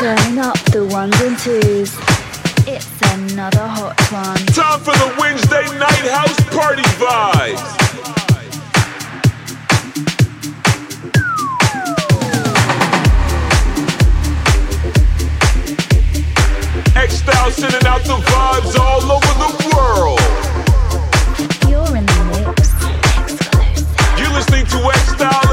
Turning up the ones and twos. It's another hot one. Time for the Wednesday night house party vibes. X-Style sending out the vibes all over the world. You're in the mix. Exclusive. You're listening to X-Style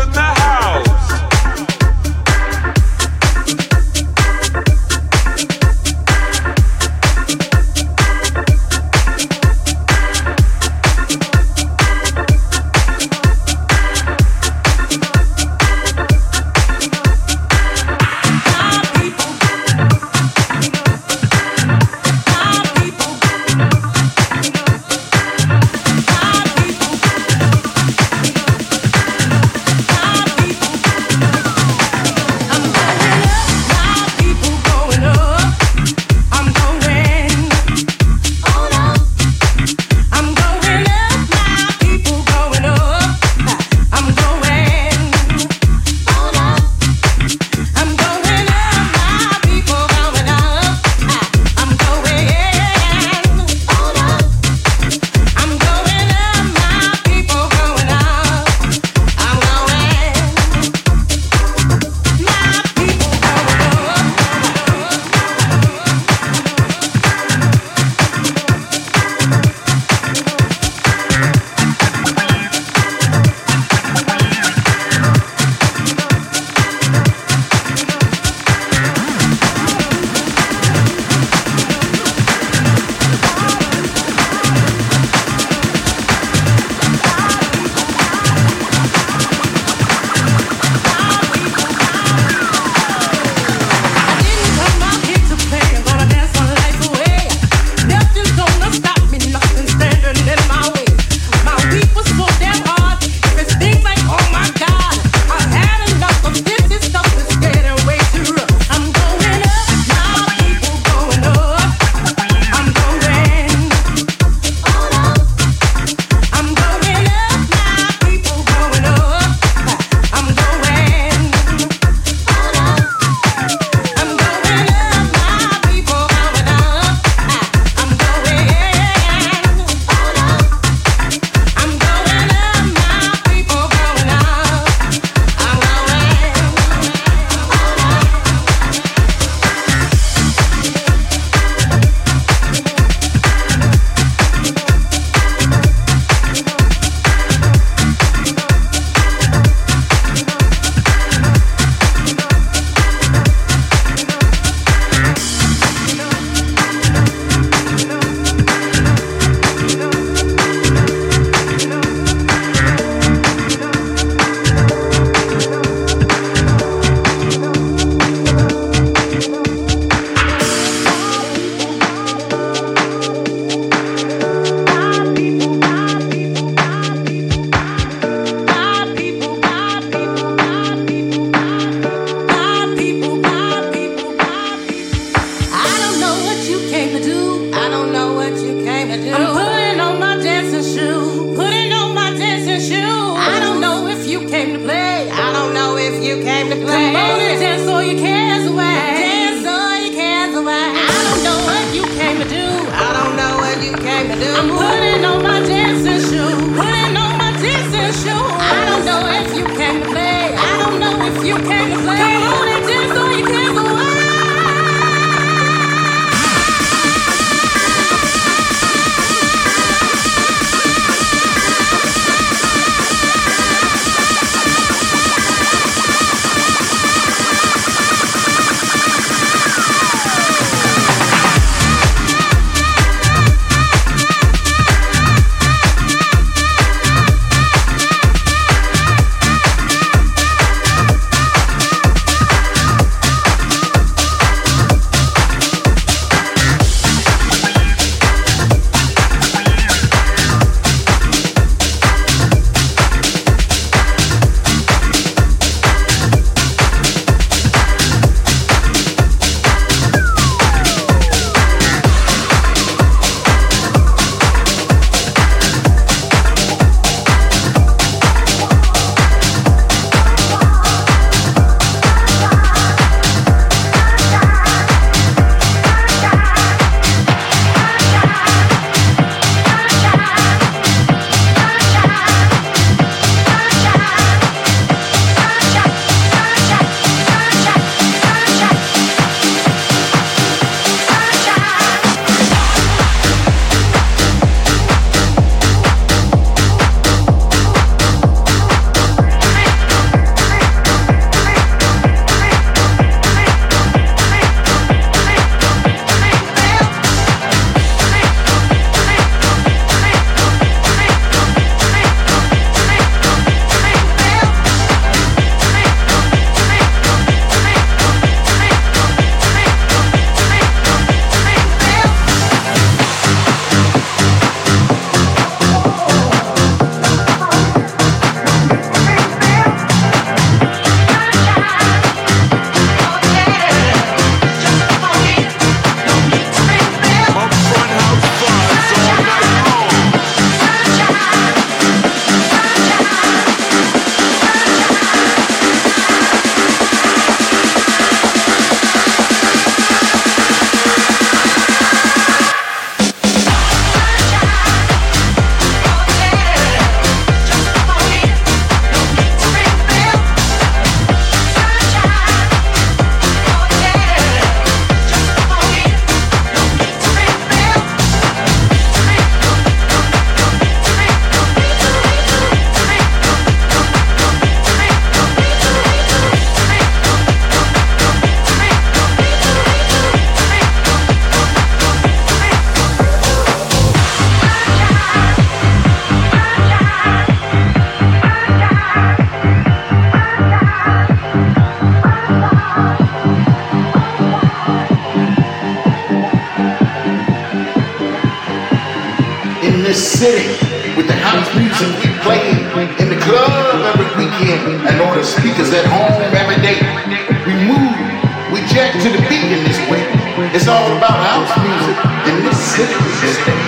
house music in this city this day.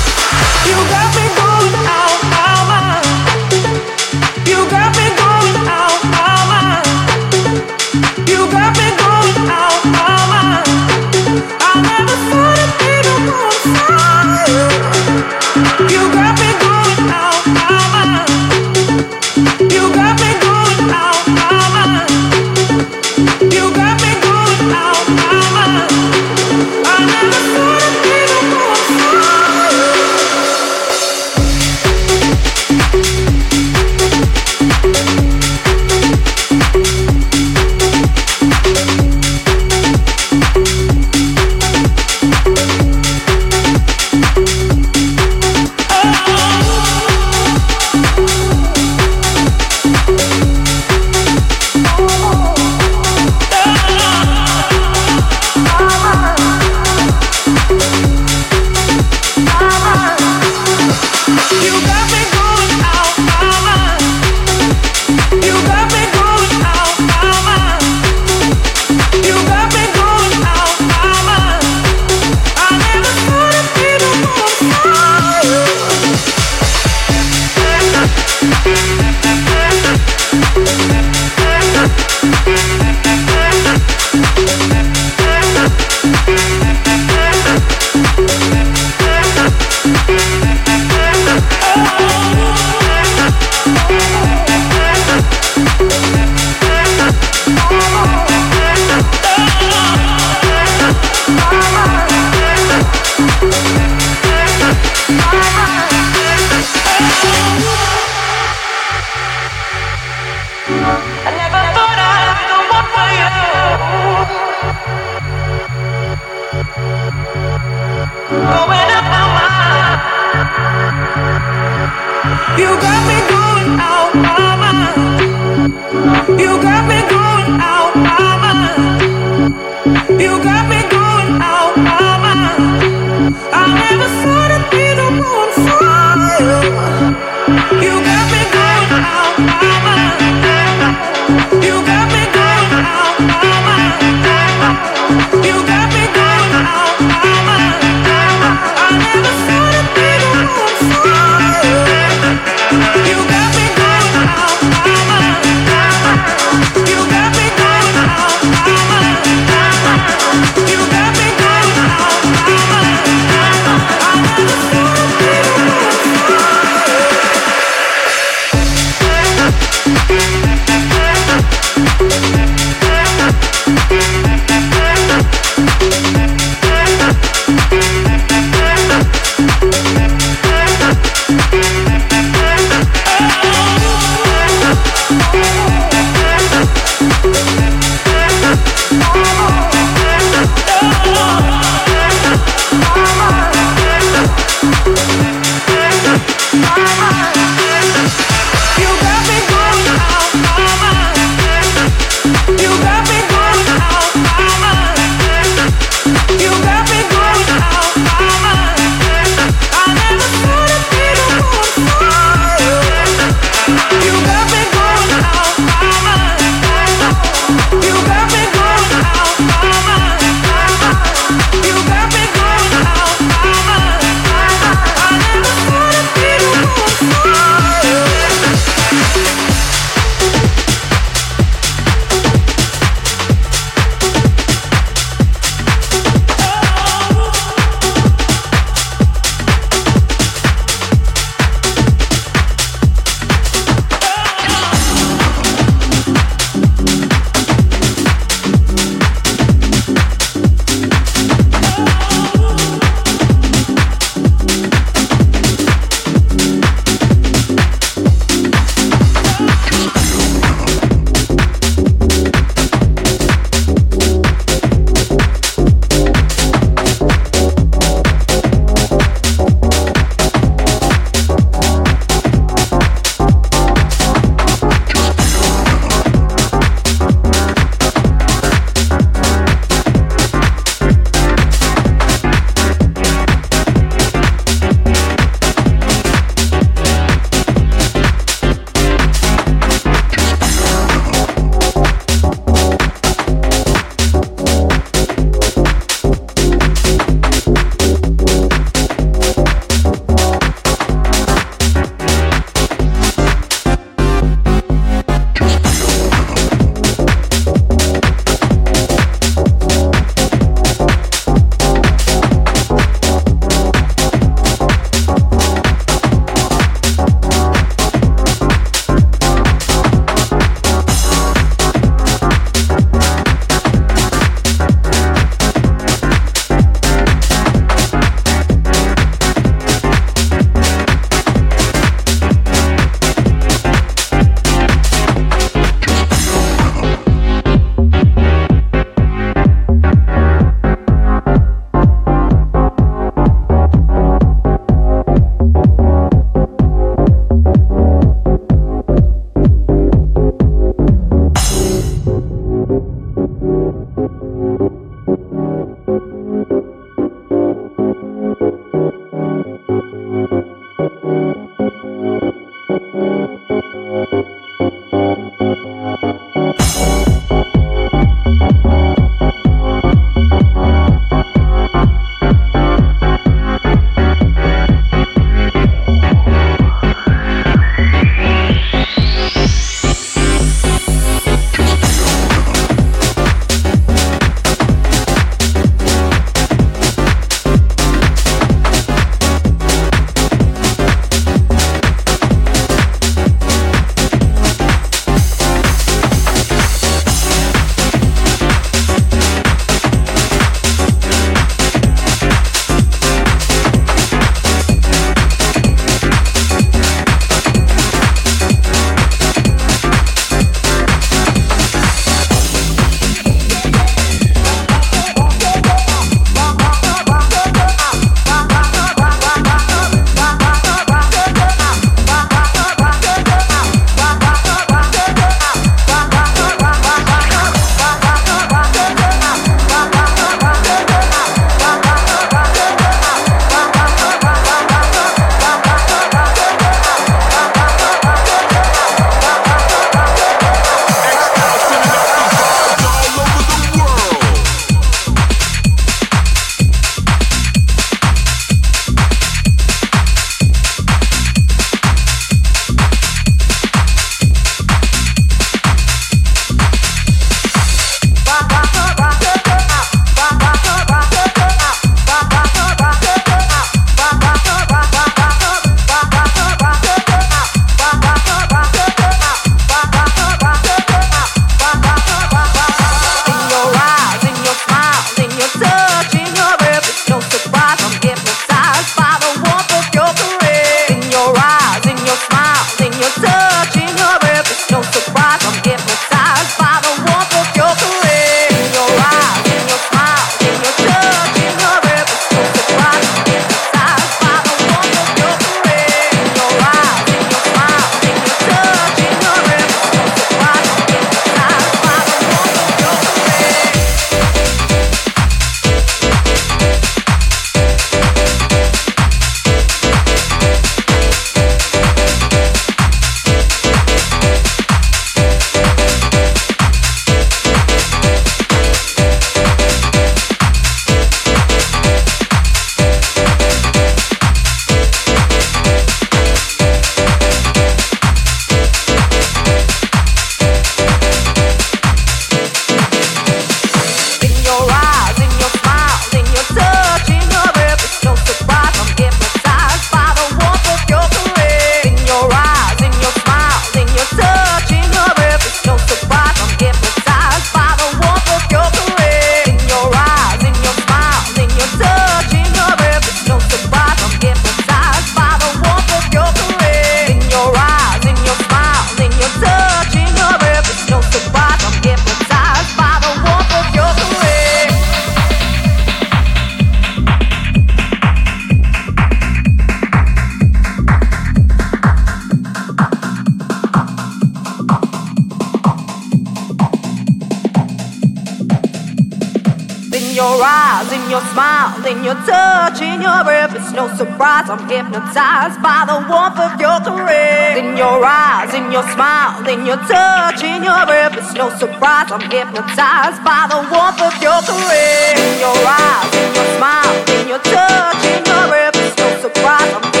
In your touch, in your breath. It's no surprise I'm hypnotized by the warmth of your caress. In your eyes, in your smile, in your touch, in your breath. It's no surprise I'm hypnotized by the warmth of your caress. In your eyes, in your smile, in your touch, in your breath. It's no surprise I'm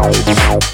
Bye.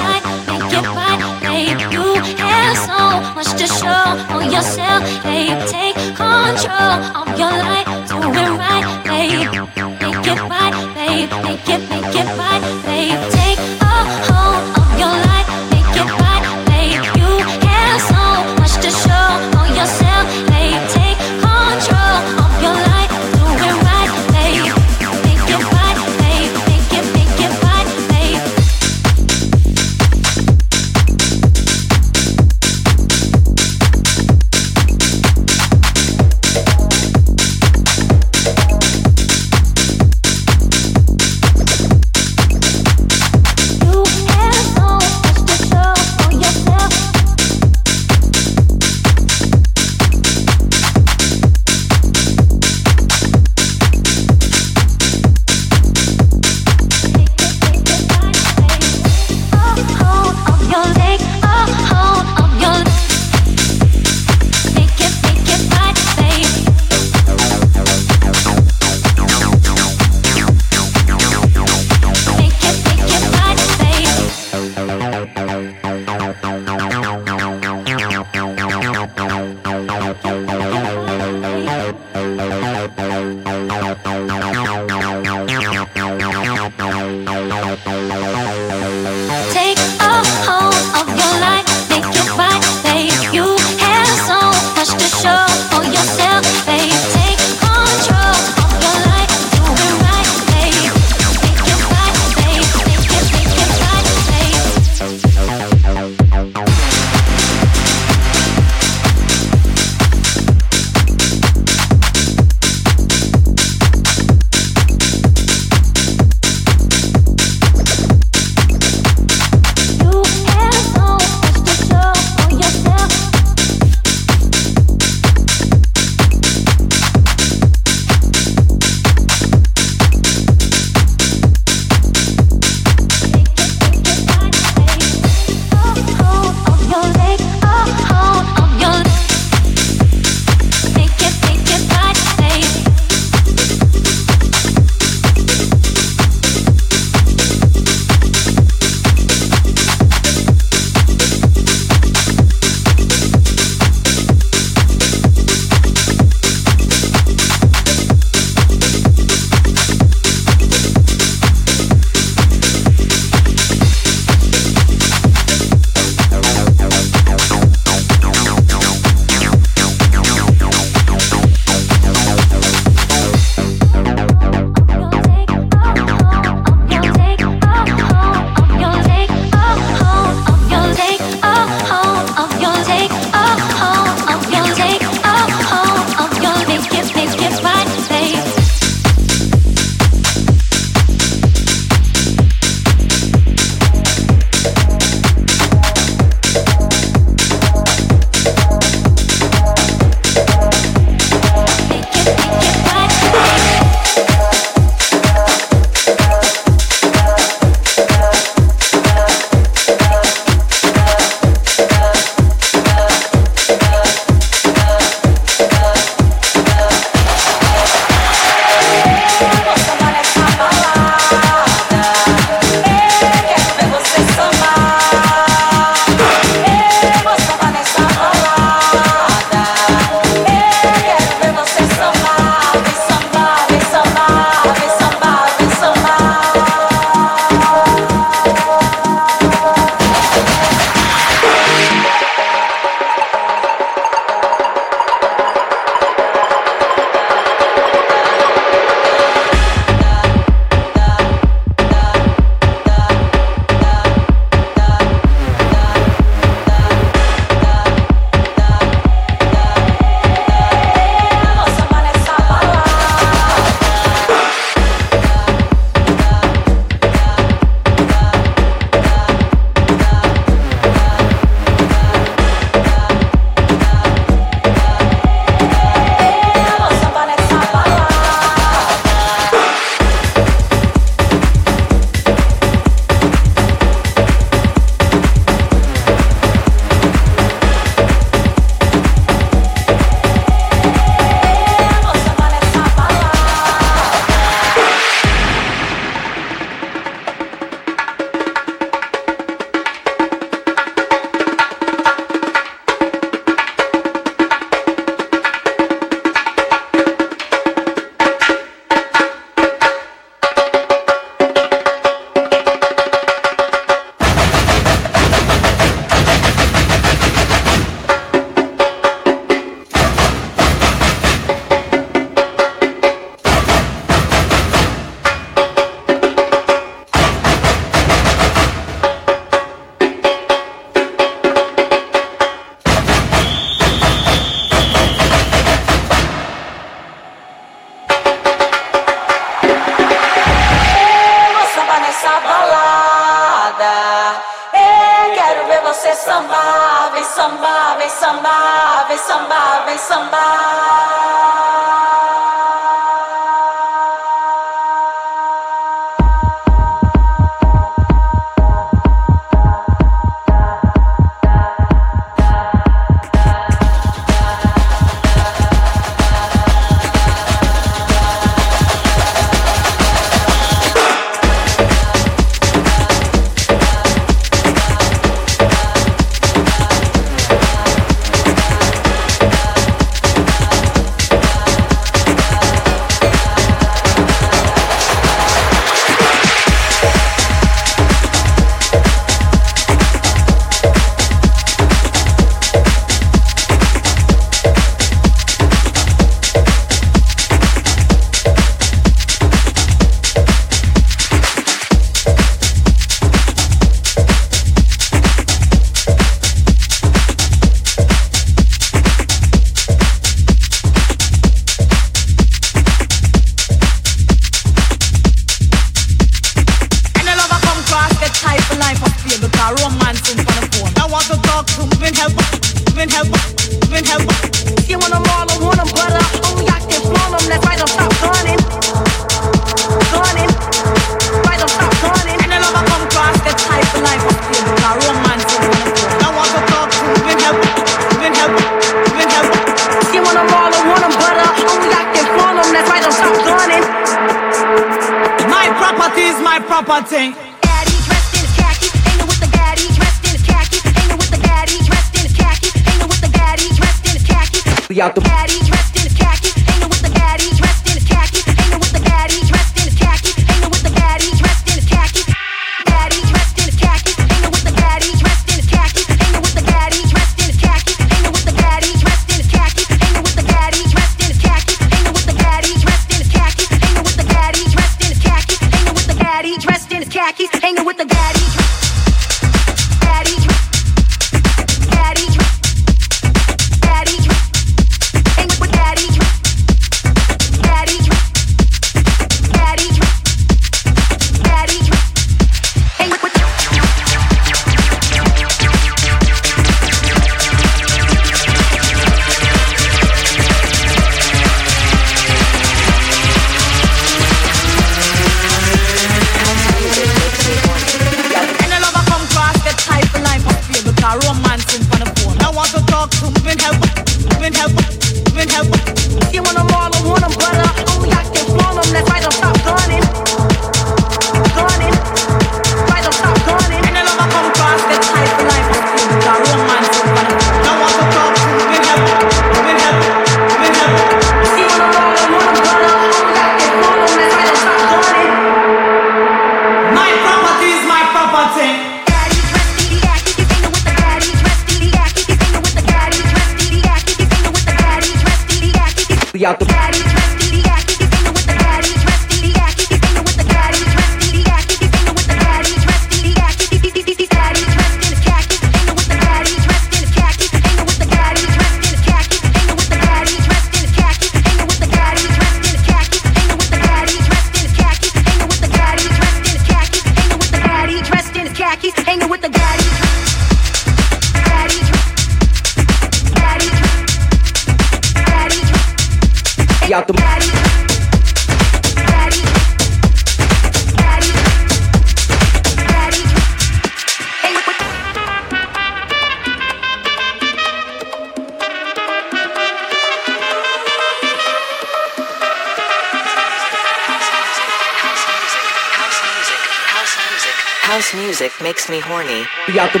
House music makes me horny. We out the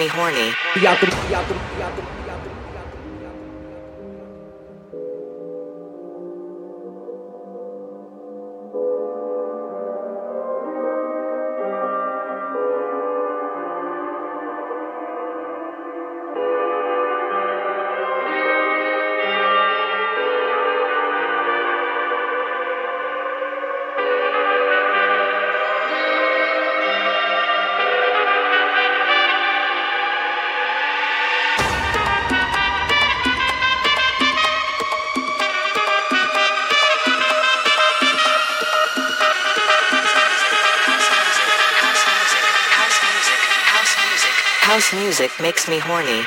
me horny. Music makes me horny.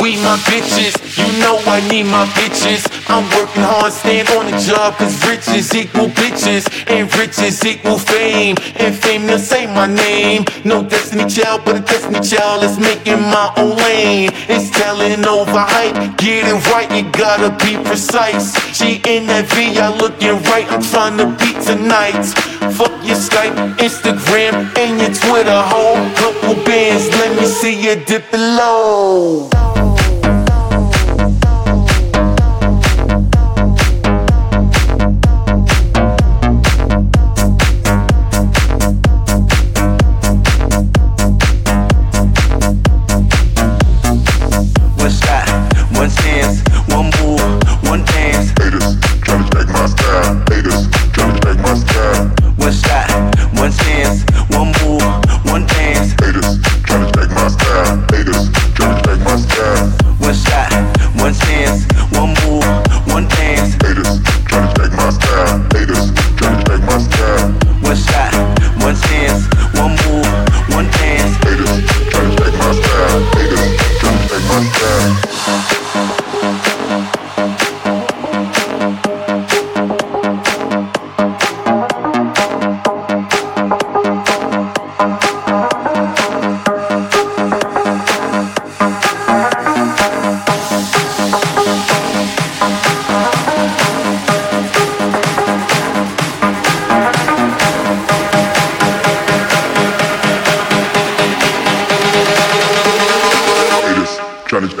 We my bitches. You know I need my bitches. I'm working hard, stand on the job, cause riches equal bitches. And riches equal fame. And fame, they'll say my name. No destiny child, but a destiny child is making my own lane. It's telling over hype. Get it right, you gotta be precise. She in that VI looking right. I'm trying to beat tonight. Fuck your Skype, Instagram, and your Twitter, home. Couple bands, let me see you dip it low.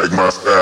like my style.